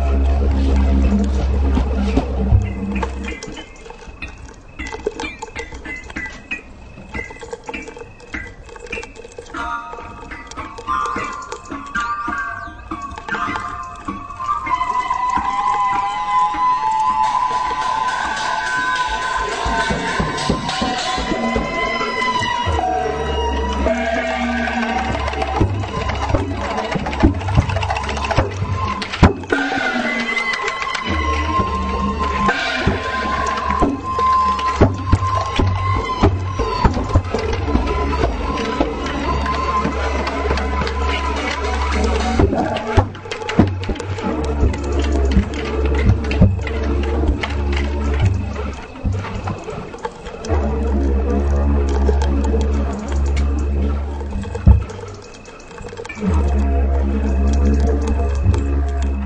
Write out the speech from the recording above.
よかった。Thank you.